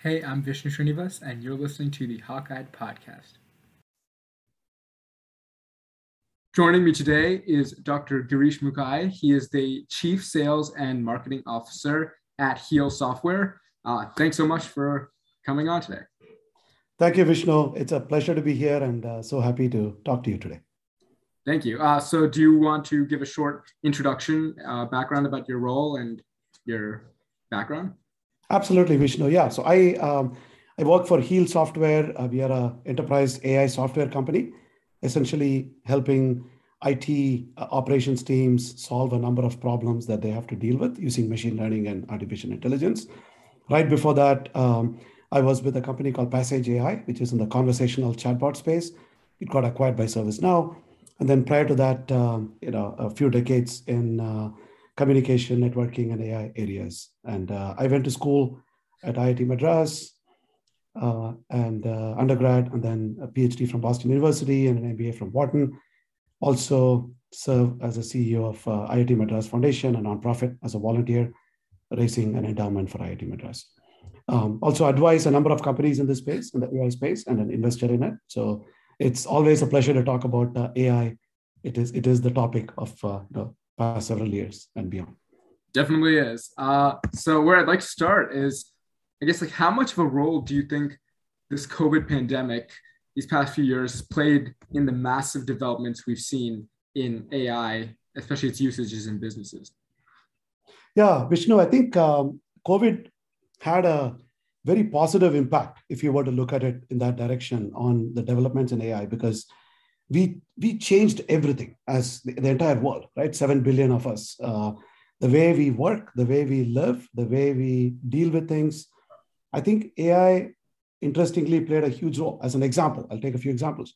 Hey, I'm Vishnu Srinivas, and you're listening to the Hawkeyed Podcast. Joining me today is Dr. Girish Muckai. He is the Chief Sales and Marketing Officer at Heal Software. Uh, thanks so much for coming on today. Thank you, Vishnu. It's a pleasure to be here and uh, so happy to talk to you today. Thank you. Uh, so, do you want to give a short introduction, uh, background about your role and your background? Absolutely, Vishnu. Yeah. So, I um, I work for Heal Software. Uh, we are a enterprise AI software company, essentially helping IT uh, operations teams solve a number of problems that they have to deal with using machine learning and artificial intelligence. Right before that. Um, I was with a company called Passage AI, which is in the conversational chatbot space. It got acquired by ServiceNow. And then prior to that, um, you know, a few decades in uh, communication, networking, and AI areas. And uh, I went to school at IIT Madras uh, and uh, undergrad, and then a PhD from Boston University and an MBA from Wharton. Also serve as a CEO of uh, IIT Madras Foundation, a nonprofit, as a volunteer, raising an endowment for IIT Madras. Um, also advise a number of companies in this space, in the AI space, and an investor in it. So it's always a pleasure to talk about uh, AI. It is it is the topic of uh, the past several years and beyond. Definitely is. Uh, so where I'd like to start is, I guess, like how much of a role do you think this COVID pandemic, these past few years, played in the massive developments we've seen in AI, especially its usages in businesses? Yeah, Vishnu, I think um, COVID had a very positive impact if you were to look at it in that direction on the developments in AI because we we changed everything as the, the entire world, right? Seven billion of us. Uh, the way we work, the way we live, the way we deal with things. I think AI, interestingly, played a huge role. As an example, I'll take a few examples.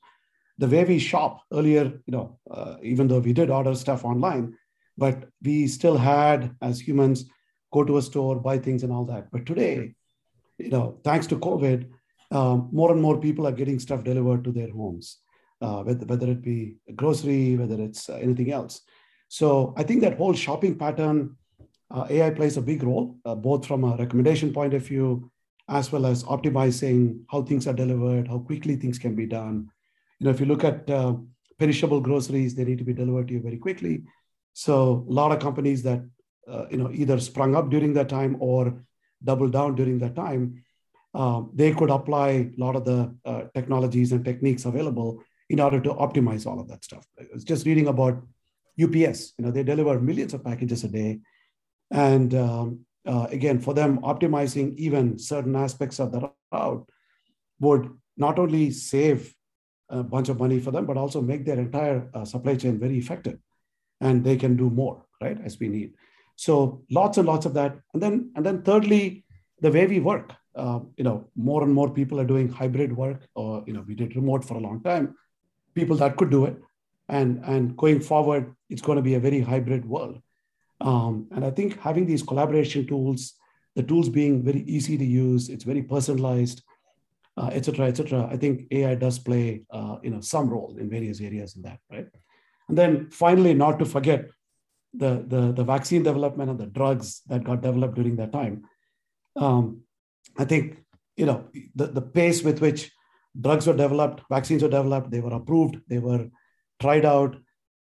The way we shop earlier, you know, uh, even though we did order stuff online, but we still had, as humans, go to a store, buy things, and all that. But today, you know, thanks to COVID, um, more and more people are getting stuff delivered to their homes, uh, whether, whether it be grocery, whether it's uh, anything else. So I think that whole shopping pattern, uh, AI plays a big role, uh, both from a recommendation point of view, as well as optimizing how things are delivered, how quickly things can be done. You know, if you look at uh, perishable groceries, they need to be delivered to you very quickly. So a lot of companies that uh, you know either sprung up during that time or doubled down during that time, uh, they could apply a lot of the technologies and techniques available in order to optimize all of that stuff. I was just reading about UPS. You know, they deliver millions of packages a day, and um, uh, again, for them, optimizing even certain aspects of the route would not only save a bunch of money for them, but also make their entire uh, supply chain very effective, and they can do more, right, as we need. So lots and lots of that. And then, and then thirdly, the way we work. Uh, you know, more and more people are doing hybrid work, or you know, we did remote for a long time. People that could do it, and and going forward, it's going to be a very hybrid world. Um, and I think having these collaboration tools, the tools being very easy to use, it's very personalized, uh, et cetera, et cetera. I think AI does play, uh, you know, some role in various areas in that, right? And then finally, not to forget, the, the, the vaccine development and the drugs that got developed during that time. Um, I think, you know, the, the pace with which drugs were developed, vaccines were developed, they were approved, they were tried out.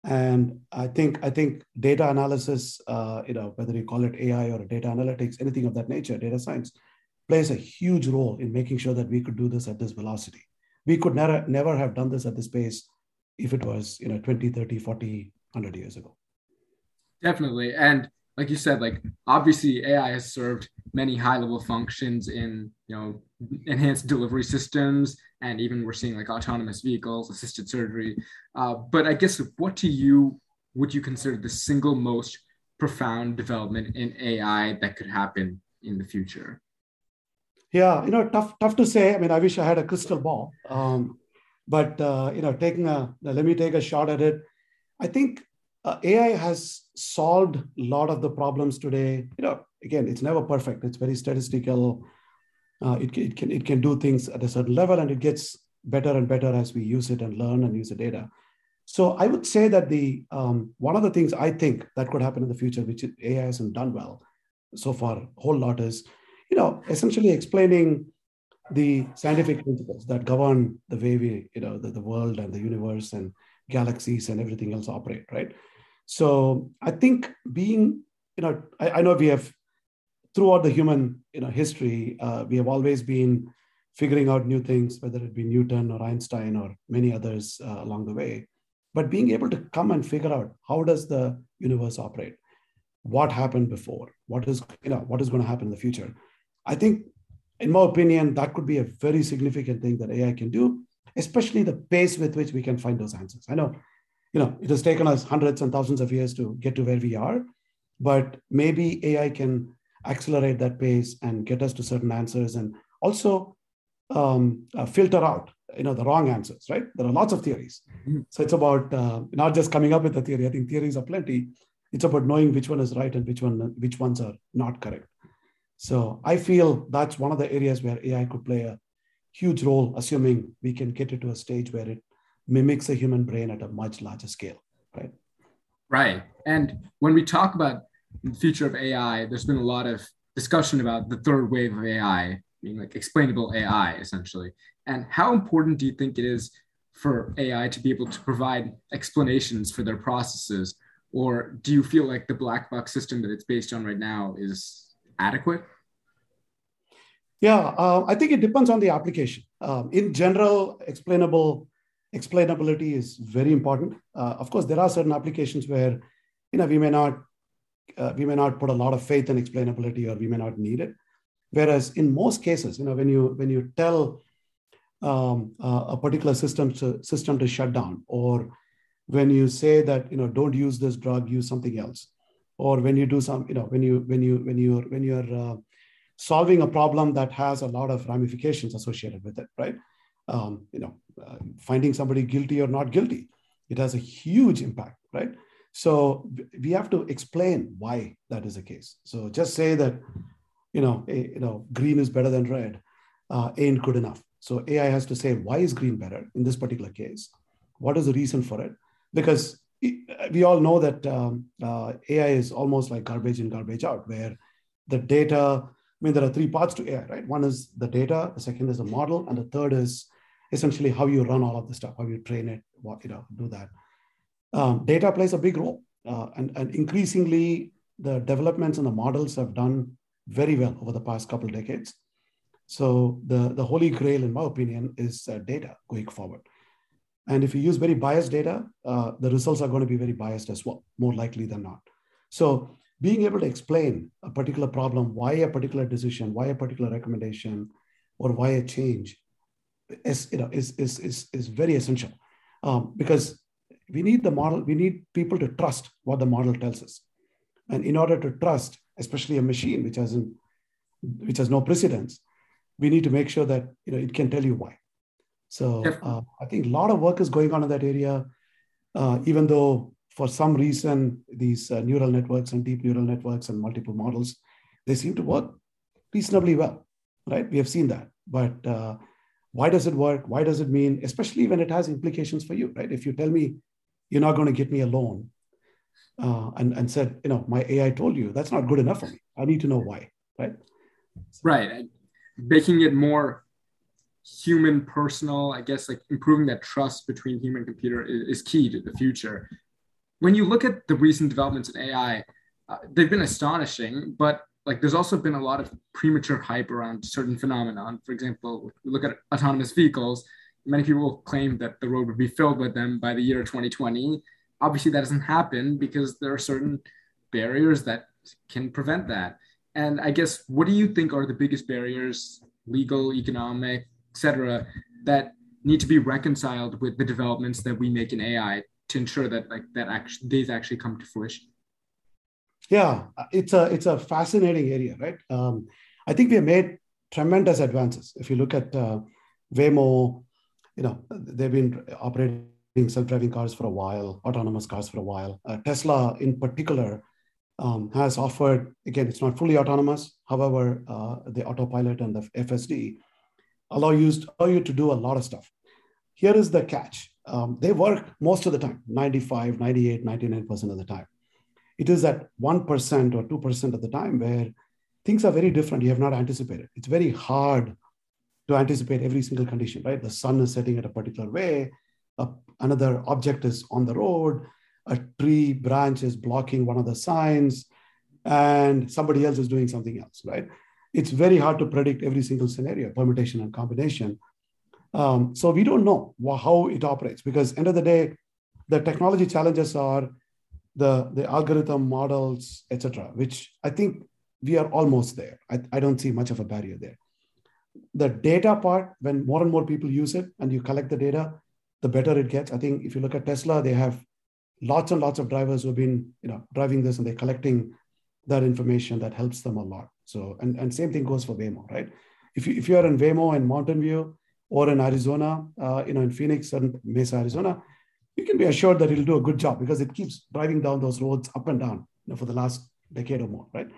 And I think, I think data analysis, uh, you know, whether you call it AI or data analytics, anything of that nature, data science, plays a huge role in making sure that we could do this at this velocity. We could never, never have done this at this pace if it was, you know, 20, 30, 40, 100 years ago. Definitely. And like you said, like obviously AI has served many high level functions in, you know, enhanced delivery systems. And even we're seeing like autonomous vehicles, assisted surgery. Uh, but I guess what to you would you consider the single most profound development in AI that could happen in the future? Yeah, you know, tough, tough to say. I mean, I wish I had a crystal ball. Um, but uh, you know, taking a let me take a shot at it. I think uh, AI has solved a lot of the problems today. You know, again, it's never perfect. It's very statistical. Uh, it, it, can, it can do things at a certain level and it gets better and better as we use it and learn and use the data. So I would say that the um, one of the things I think that could happen in the future, which AI hasn't done well so far, a whole lot is you know, essentially explaining the scientific principles that govern the way we, you know, the, the world and the universe and galaxies and everything else operate, right? So I think being, you know, I, I know we have throughout the human, you know, history, uh, we have always been figuring out new things, whether it be Newton or Einstein or many others uh, along the way. But being able to come and figure out how does the universe operate, what happened before, what is you know what is going to happen in the future. I think, in my opinion, that could be a very significant thing that AI can do, especially the pace with which we can find those answers. I know, you know, it has taken us hundreds and thousands of years to get to where we are, but maybe AI can accelerate that pace and get us to certain answers and also um, uh, filter out you know the wrong answers right? There are lots of theories. Mm-hmm. so it's about uh, not just coming up with a theory. I think theories are plenty. It's about knowing which one is right and which one which ones are not correct. So i feel that's one of the areas where ai could play a huge role assuming we can get it to a stage where it mimics a human brain at a much larger scale right right and when we talk about the future of ai there's been a lot of discussion about the third wave of ai being like explainable AI essentially. And how important do you think it is for AI to be able to provide explanations for their processes? Or do you feel like the black box system that it's based on right now is adequate? Yeah, uh, I think it depends on the application. Um, in general, explainable explainability is very important. Uh, of course, there are certain applications where you know we may not uh, we may not put a lot of faith in explainability, or we may not need it. Whereas in most cases, you know, when you when you tell um, uh, a particular system to, system to shut down, or when you say that you know don't use this drug, use something else, or when you do some, you know, when you when you when you when you're uh, solving a problem that has a lot of ramifications associated with it, right? Um, you know, uh, finding somebody guilty or not guilty, it has a huge impact, right? So we have to explain why that is the case. So just say that you know, a, you know, green is better than red uh, ain't good enough. So AI has to say, why is green better in this particular case? What is the reason for it? Because we all know that um, uh, AI is almost like garbage in, garbage out, where the data, I mean, there are three parts to AI, right? One is the data, the second is the model, and the third is essentially how you run all of the stuff, how you train it, what, you know, do that. Um, data plays a big role. Uh, and, and increasingly, the developments in the models have done very well over the past couple of decades. So the, the holy grail, in my opinion, is uh, data going forward. And if you use very biased data, uh, the results are going to be very biased as well, more likely than not. So being able to explain a particular problem, why a particular decision, why a particular recommendation, or why a change is, you know, is, is, is, is very essential. Um, because we need the model, we need people to trust what the model tells us. And in order to trust, especially a machine which hasn't which has no precedence we need to make sure that you know it can tell you why. So uh, i think a lot of work is going on in that area. Uh, even though for some reason these uh, neural networks and deep neural networks and multiple models they seem to work reasonably well right? We have seen that. But uh, why does it work why does it mean especially when it has implications for you right if you tell me you're not going to get me a loan uh, and, and said, you know, my AI told you that's not good enough for me. I need to know why, right? So, right. Making it more human, personal, I guess, like improving that trust between human and computer is, is key to the future. When you look at the recent developments in AI, uh, they've been astonishing, but like there's also been a lot of premature hype around certain phenomenon. For example, we look at autonomous vehicles. Many people claim that the road would be filled with them by the year 2020 obviously that doesn't happen because there are certain barriers that can prevent that and i guess what do you think are the biggest barriers legal economic etc that need to be reconciled with the developments that we make in ai to ensure that like that actually these actually come to fruition yeah it's a it's a fascinating area right um, i think we have made tremendous advances if you look at uh, waymo you know they've been operating self-driving cars for a while, autonomous cars for a while. Uh, Tesla, in particular, um, has offered again. It's not fully autonomous. However, uh, the autopilot and the FSD allow you allow you to do a lot of stuff. Here is the catch: um, they work most of the time, 95, 98, 99 percent of the time. It is at one percent or two percent of the time where things are very different. You have not anticipated. It's very hard to anticipate every single condition, right? The sun is setting at a particular way, a, another object is on the road, a tree branch is blocking one of the signs, and somebody else is doing something else, right? It's very hard to predict every single scenario, permutation and combination. Um, so we don't know how it operates because end of the day, the technology challenges are the, the algorithm models, etc., which I think we are almost there. I, I don't see much of a barrier there. The data part, when more and more people use it and you collect the data, the better it gets. I think if you look at Tesla, they have lots and lots of drivers who have been you know driving this and they're collecting that information that helps them a lot. So and, and same thing goes for Waymo, right? If you if you are in Waymo in Mountain View or in Arizona, uh, you know in Phoenix and Mesa, Arizona, you can be assured that it'll do a good job because it keeps driving down those roads up and down you know, for the last decade or more, right?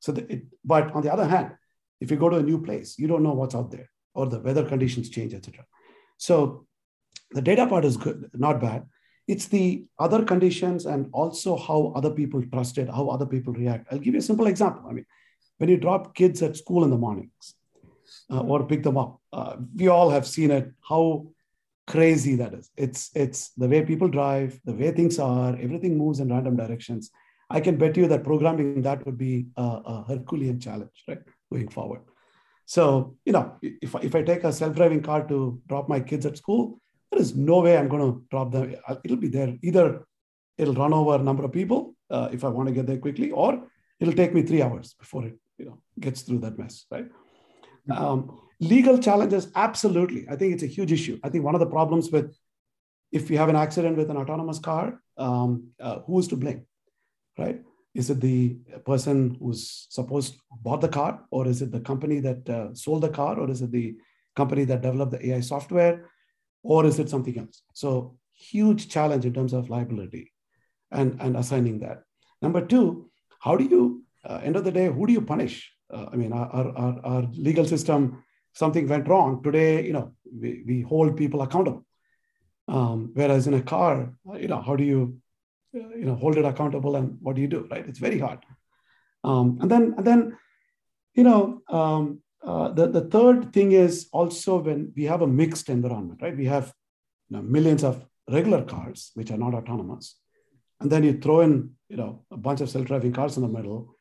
So, it, but on the other hand, if you go to a new place, you don't know what's out there or the weather conditions change, etc. So, the data part is good, not bad. It's the other conditions and also how other people trust it, how other people react. I'll give you a simple example. I mean, when you drop kids at school in the mornings uh, or pick them up, uh, we all have seen it. How crazy that is. It's it's the way people drive, the way things are, everything moves in random directions. I can bet you that programming that would be a, a Herculean challenge, right, going forward. So, you know, if, if I take a self-driving car to drop my kids at school, there is no way I'm going to drop them. It'll be there. Either it'll run over a number of people uh, if I want to get there quickly, or it'll take me three hours before it, you know, gets through that mess, right? Um, legal challenges, absolutely. I think it's a huge issue. I think one of the problems with if you have an accident with an autonomous car, um, uh, who is to blame, right? Is it the person who's supposed to bought the car, or is it the company that uh, sold the car, or is it the company that developed the AI software, or is it something else? So huge challenge in terms of liability and, and assigning that. Number two, how do you, uh, end of the day, who do you punish? Uh, I mean, our, our, our legal system something went wrong today you know we, we hold people accountable. Um, whereas in a car you know how do you you know hold it accountable and what do you do right? It's very hard. Um, and then and then you know um, uh, the, the third thing is also when we have a mixed environment right? We have you know, millions of regular cars which are not autonomous. And then you throw in you know a bunch of self-driving cars in the middle.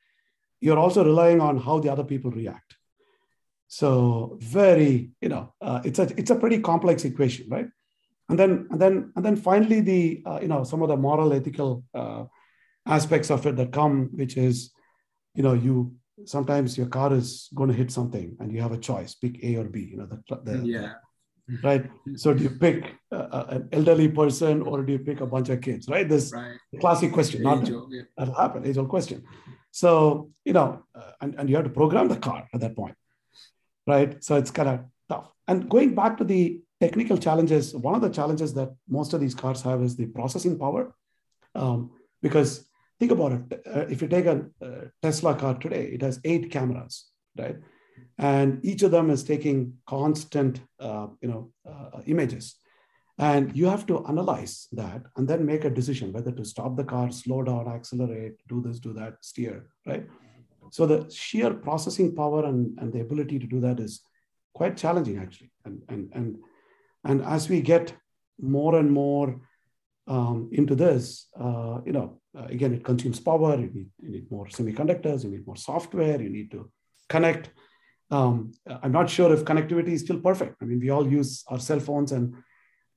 You're also relying on how the other people react so very, you know, uh, it's a it's a pretty complex equation, right? And then and then and then finally the uh, you know some of the moral ethical uh, aspects of it that come, which is, you know, you sometimes your car is going to hit something and you have a choice, pick A or B. You know, the, the yeah. Right. So do you pick uh, an elderly person or do you pick a bunch of kids? Right. This right. classic question. Not age yeah. that'll happen. Age old question. So you know, uh, and, and you have to program the car at that point right? So it's kind of tough. And going back to the technical challenges, one of the challenges that most of these cars have is the processing power. Um, because think about it, uh, if you take a, Tesla car today, it has eight cameras, right? And each of them is taking constant, uh, you know, uh, images. And you have to analyze that and then make a decision whether to stop the car, slow down, accelerate, do this, do that, steer, right? So the sheer processing power and, and the ability to do that is quite challenging actually. And, and, and, and as we get more and more um, into this, uh, you know, uh, again, it consumes power. You need, you need more semiconductors, you need more software, you need to connect. Um, I'm not sure if connectivity is still perfect. I mean, we all use our cell phones and,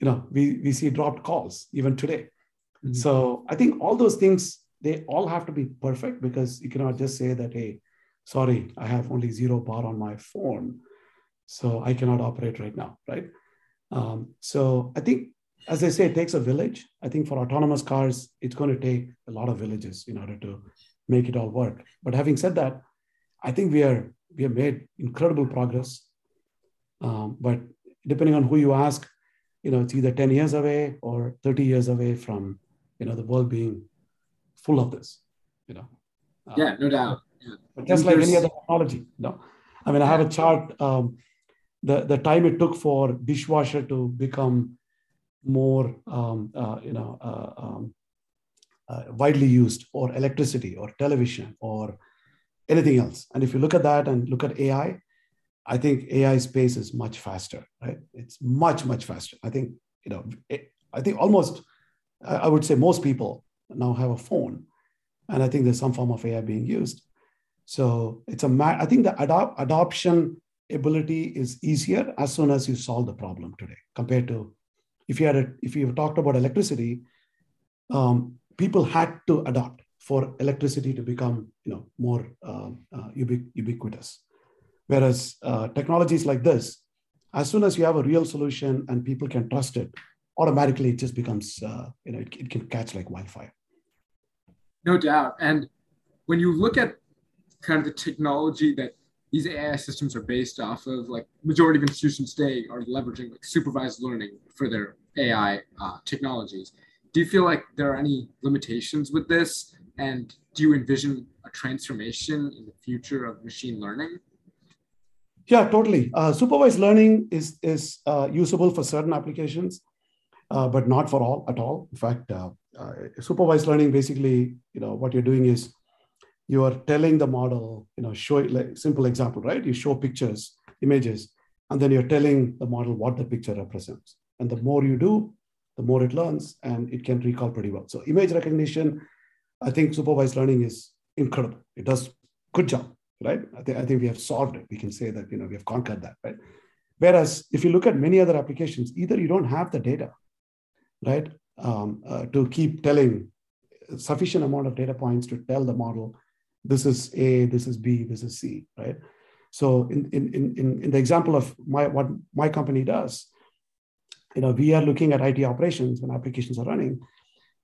you know, we, we see dropped calls even today. Mm-hmm. So I think all those things they all have to be perfect because you cannot just say that, hey, sorry, I have only zero bar on my phone, so I cannot operate right now, right? Um, so I think, as I say, it takes a village. I think for autonomous cars, it's going to take a lot of villages in order to make it all work. But having said that, I think we are we have made incredible progress. Um, but depending on who you ask, you know, it's either 10 years away or 30 years away from, you know, the world being full of this, you know. Uh, yeah, no doubt. Yeah. Just like any other technology, you know. I mean, I have a chart. Um, the the time it took for dishwasher to become more, um, uh, you know, uh, um, uh, widely used, or electricity, or television, or anything else. And if you look at that and look at AI, I think AI space is much faster, right? It's much, much faster. I think, you know, it, I think almost, I would say most people now have a phone. And I think there's some form of AI being used. So it's a, ma- I think the adop- adoption ability is easier as soon as you solve the problem today compared to if you had a, if you talked about electricity, um, people had to adopt for electricity to become you know more uh, uh, ubiqu- ubiquitous. Whereas uh, technologies like this, as soon as you have a real solution and people can trust it, automatically it just becomes uh, you know it, it can catch like wildfire. No doubt. And when you look at kind of the technology that these AI systems are based off of, like majority of institutions today are leveraging like supervised learning for their AI uh, technologies. Do you feel like there are any limitations with this? And do you envision a transformation in the future of machine learning? Yeah, totally. Uh, supervised learning is is uh, usable for certain applications, uh, but not for all at all. In fact, uh, supervised learning basically, you know, what you're doing is you are telling the model, you know, show like simple example, right? You show pictures, images, and then you're telling the model what the picture represents. And the more you do, the more it learns, and it can recall pretty well. So image recognition, I think supervised learning is incredible. It does good job right? I, th- I think we have solved it. We can say that, you know, we have conquered that, right? Whereas if you look at many other applications, either you don't have the data, right, um, uh, to keep telling sufficient amount of data points to tell the model, this is A, this is B, this is C, right? So in, in, in, in the example of my, what my company does, you know, we are looking at IT operations when applications are running.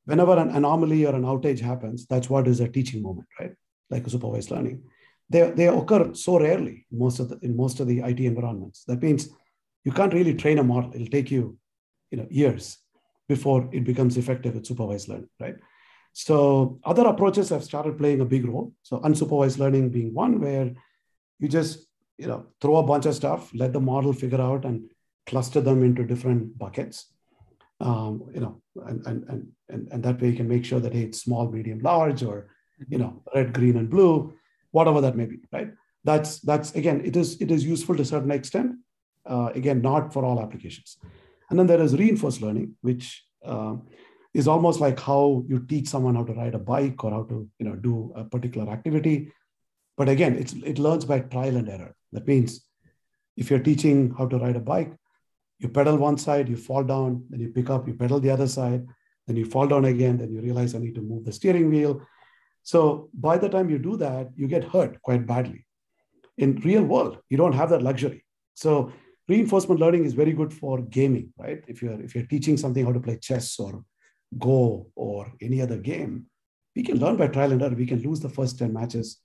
Whenever an anomaly or an outage happens, that's what is a teaching moment, right? Like a supervised learning they, they occur so rarely in most of the in most of the IT environments. That means you can't really train a model. It'll take you, you know, years before it becomes effective with supervised learning, right? So other approaches have started playing a big role. So unsupervised learning being one where you just you know throw a bunch of stuff, let the model figure out and cluster them into different buckets. Um, you know, and, and and and that way you can make sure that hey, it's small, medium, large, or you know, red, green, and blue whatever that may be, right? That's that's again, it is it is useful to a certain extent. Uh, again, not for all applications. And then there is reinforced learning, which uh, is almost like how you teach someone how to ride a bike or how to you know do a particular activity. But again, it's it learns by trial and error. That means if you're teaching how to ride a bike, you pedal one side, you fall down, then you pick up, you pedal the other side, then you fall down again, then you realize I need to move the steering wheel, so by the time you do that, you get hurt quite badly. In real world, you don't have that luxury. So reinforcement learning is very good for gaming, right? If you're if you're teaching something how to play chess or Go or any other game, we can learn by trial and error. We can lose the first 10 matches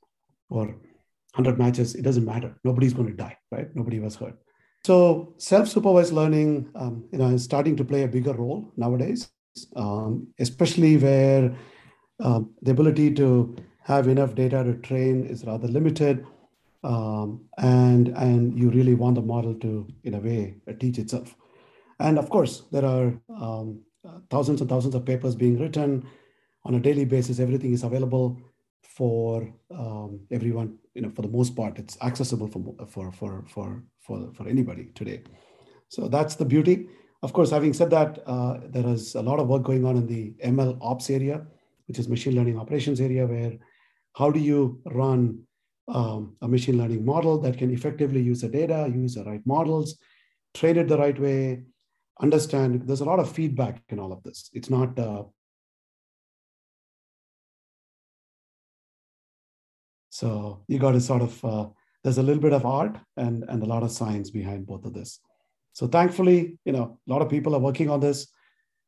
or 100 matches. It doesn't matter. Nobody's going to die, right? Nobody was hurt. So self-supervised learning, um, you know, is starting to play a bigger role nowadays, um, especially where um, the ability to have enough data to train is rather limited. Um, and, and you really want the model to, in a way, teach itself. And of course, there are um, thousands and thousands of papers being written on a daily basis. Everything is available for um, everyone. You know, for the most part, it's accessible for for for for for, for anybody today. So that's the beauty. Of course, having said that, uh, there is a lot of work going on in the ML ops area which is machine learning operations area, where how do you run um, a machine learning model that can effectively use the data, use the right models, train it the right way, understand. There's a lot of feedback in all of this. It's not uh, so you got to sort of uh, there's a little bit of art and and a lot of science behind both of this. So thankfully, you know, a lot of people are working on this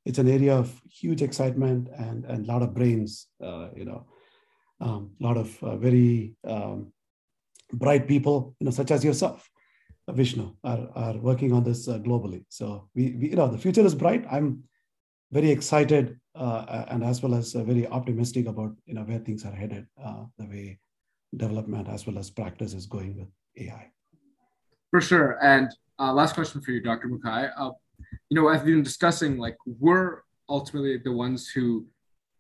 it's an area of huge excitement and, and a lot of brains, uh, you know, a um, lot of uh, very um, bright people, you know, such as yourself, uh, Vishnu, are, are working on this uh, globally. So we, we, you know, the future is bright. I'm very excited uh, and as well as uh, very optimistic about, you know, where things are headed, the way development as well as practice is going with AI. For sure. And last question for you, Dr. Muckai you know, I've been discussing like we're ultimately the ones who,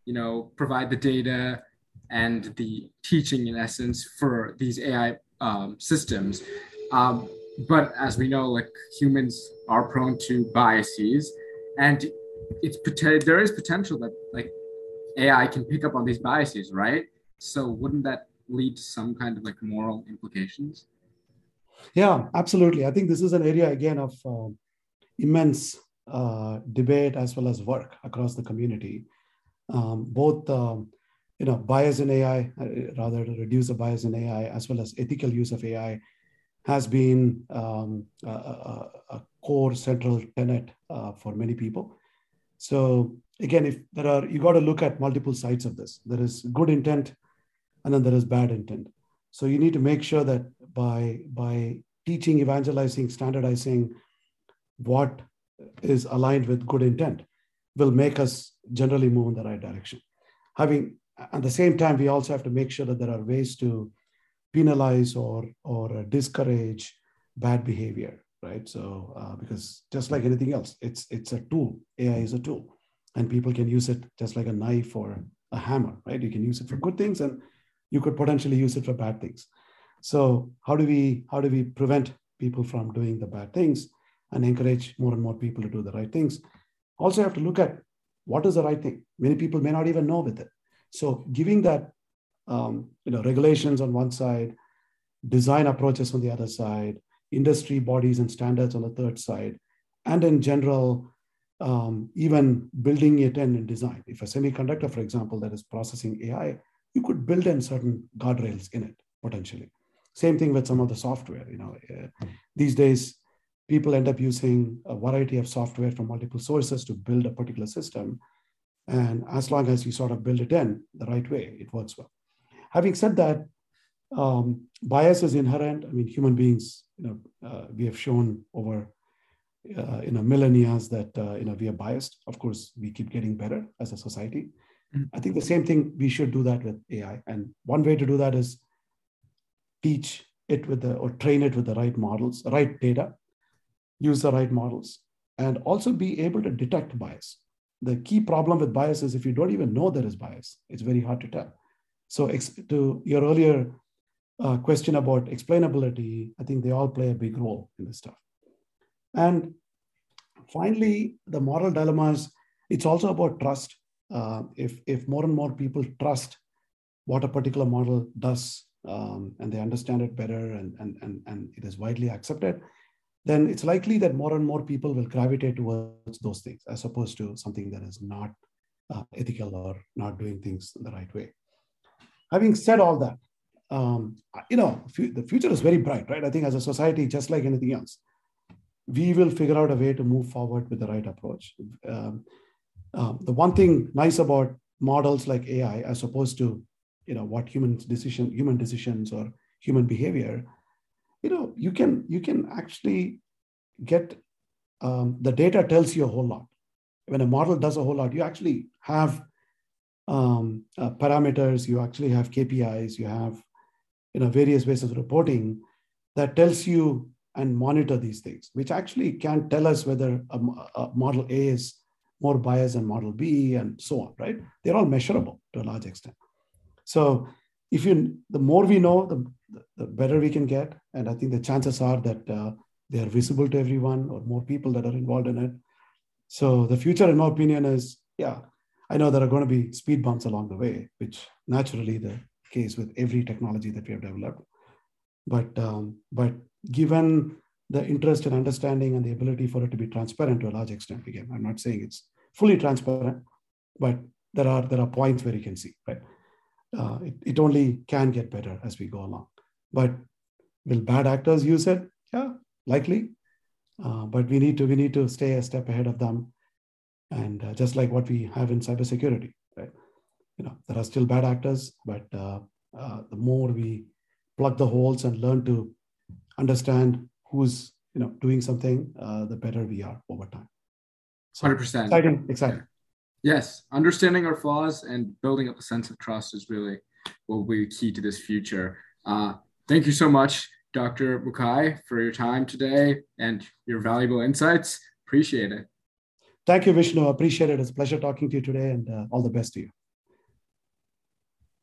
you know, provide the data, and the teaching in essence for these AI um, systems. Um, but as we know, like humans are prone to biases, and it's there is potential that like AI can pick up on these biases, right? So wouldn't that lead to some kind of like moral implications? Yeah, absolutely. I think this is an area again of uh, immense uh, debate as well as work across the community. Um, both um, you know bias in AI, uh, rather to reduce the bias in AI, as well as ethical use of AI, has been um, a, a, a, core central tenet uh, for many people. So again, if there are, you got to look at multiple sides of this. There is good intent, and then there is bad intent. So you need to make sure that by by teaching, evangelizing, standardizing what is aligned with good intent will make us generally move in the right direction. Having at the same time, we also have to make sure that there are ways to penalize or or discourage bad behavior, right? So uh, because just like anything else, it's it's a tool. AI is a tool, and people can use it just like a knife or a hammer, right? You can use it for good things, and you could potentially use it for bad things. So how do we how do we prevent people from doing the bad things and encourage more and more people to do the right things? Also, have to look at what is the right thing. Many people may not even know with it. So giving that um, you know regulations on one side, design approaches on the other side, industry bodies and standards on the third side, and in general, um, even building it in in design. If a semiconductor, for example, that is processing AI, you could build in certain guardrails in it potentially. Same thing with some of the software. You know, uh, these days people end up using a variety of software from multiple sources to build a particular system. And as long as you sort of build it in the right way, it works well. Having said that, um, bias is inherent. I mean, human beings, you know, uh, we have shown over uh, you know millennia that uh, you know we are biased. Of course, we keep getting better as a society. Mm-hmm. I think the same thing we should do that with AI. And one way to do that is teach it with the or train it with the right models, right data, use the right models, and also be able to detect bias. The key problem with bias is if you don't even know there is bias, it's very hard to tell. So, to your earlier uh, question about explainability, I think they all play a big role in this stuff. And finally, the moral dilemmas, it's also about trust. Uh, if, if more and more people trust what a particular model does um, and they understand it better and, and, and, and it is widely accepted, then it's likely that more and more people will gravitate towards those things as opposed to something that is not uh, ethical or not doing things the right way. Having said all that, um, you know, the future is very bright, right? I think as a society, just like anything else, we will figure out a way to move forward with the right approach. Um, um, the one thing nice about models like AI, as opposed to, you know, what human decision, human decisions or human behavior, you know you can you can actually get um, the data tells you a whole lot. When a model does a whole lot you actually have um, uh, parameters you actually have kpis you have you know various ways of reporting that tells you and monitor these things which actually can tell us whether a, a model a is more biased than model b and so on right? They're all measurable to a large extent. So if you the more we know the, the better we can get. And i think the chances are that uh, they are visible to everyone or more people that are involved in it. So the future in my opinion is yeah i know there are going to be speed bumps along the way which naturally the case with every technology that we have developed. But um, but given the interest and understanding and the ability for it to be transparent to a large extent again i'm not saying it's fully transparent but there are there are points where you can see right uh, it, it only can get better as we go along. But will bad actors use it? Yeah, likely. Uh, but we need to we need to stay a step ahead of them, and uh, just like what we have in cybersecurity, right? You know, there are still bad actors, but uh, uh, the more we plug the holes and learn to understand who's you know doing something, uh, the better we are over time. Hundred percent. Exciting, exciting. Yes, understanding our flaws and building up a sense of trust is really what will be key to this future. Uh, thank you so much, Dr. Muckai, for your time today and your valuable insights. Appreciate it. Thank you, Vishnu. Appreciate it. It's a pleasure talking to you today and uh, all the best to you.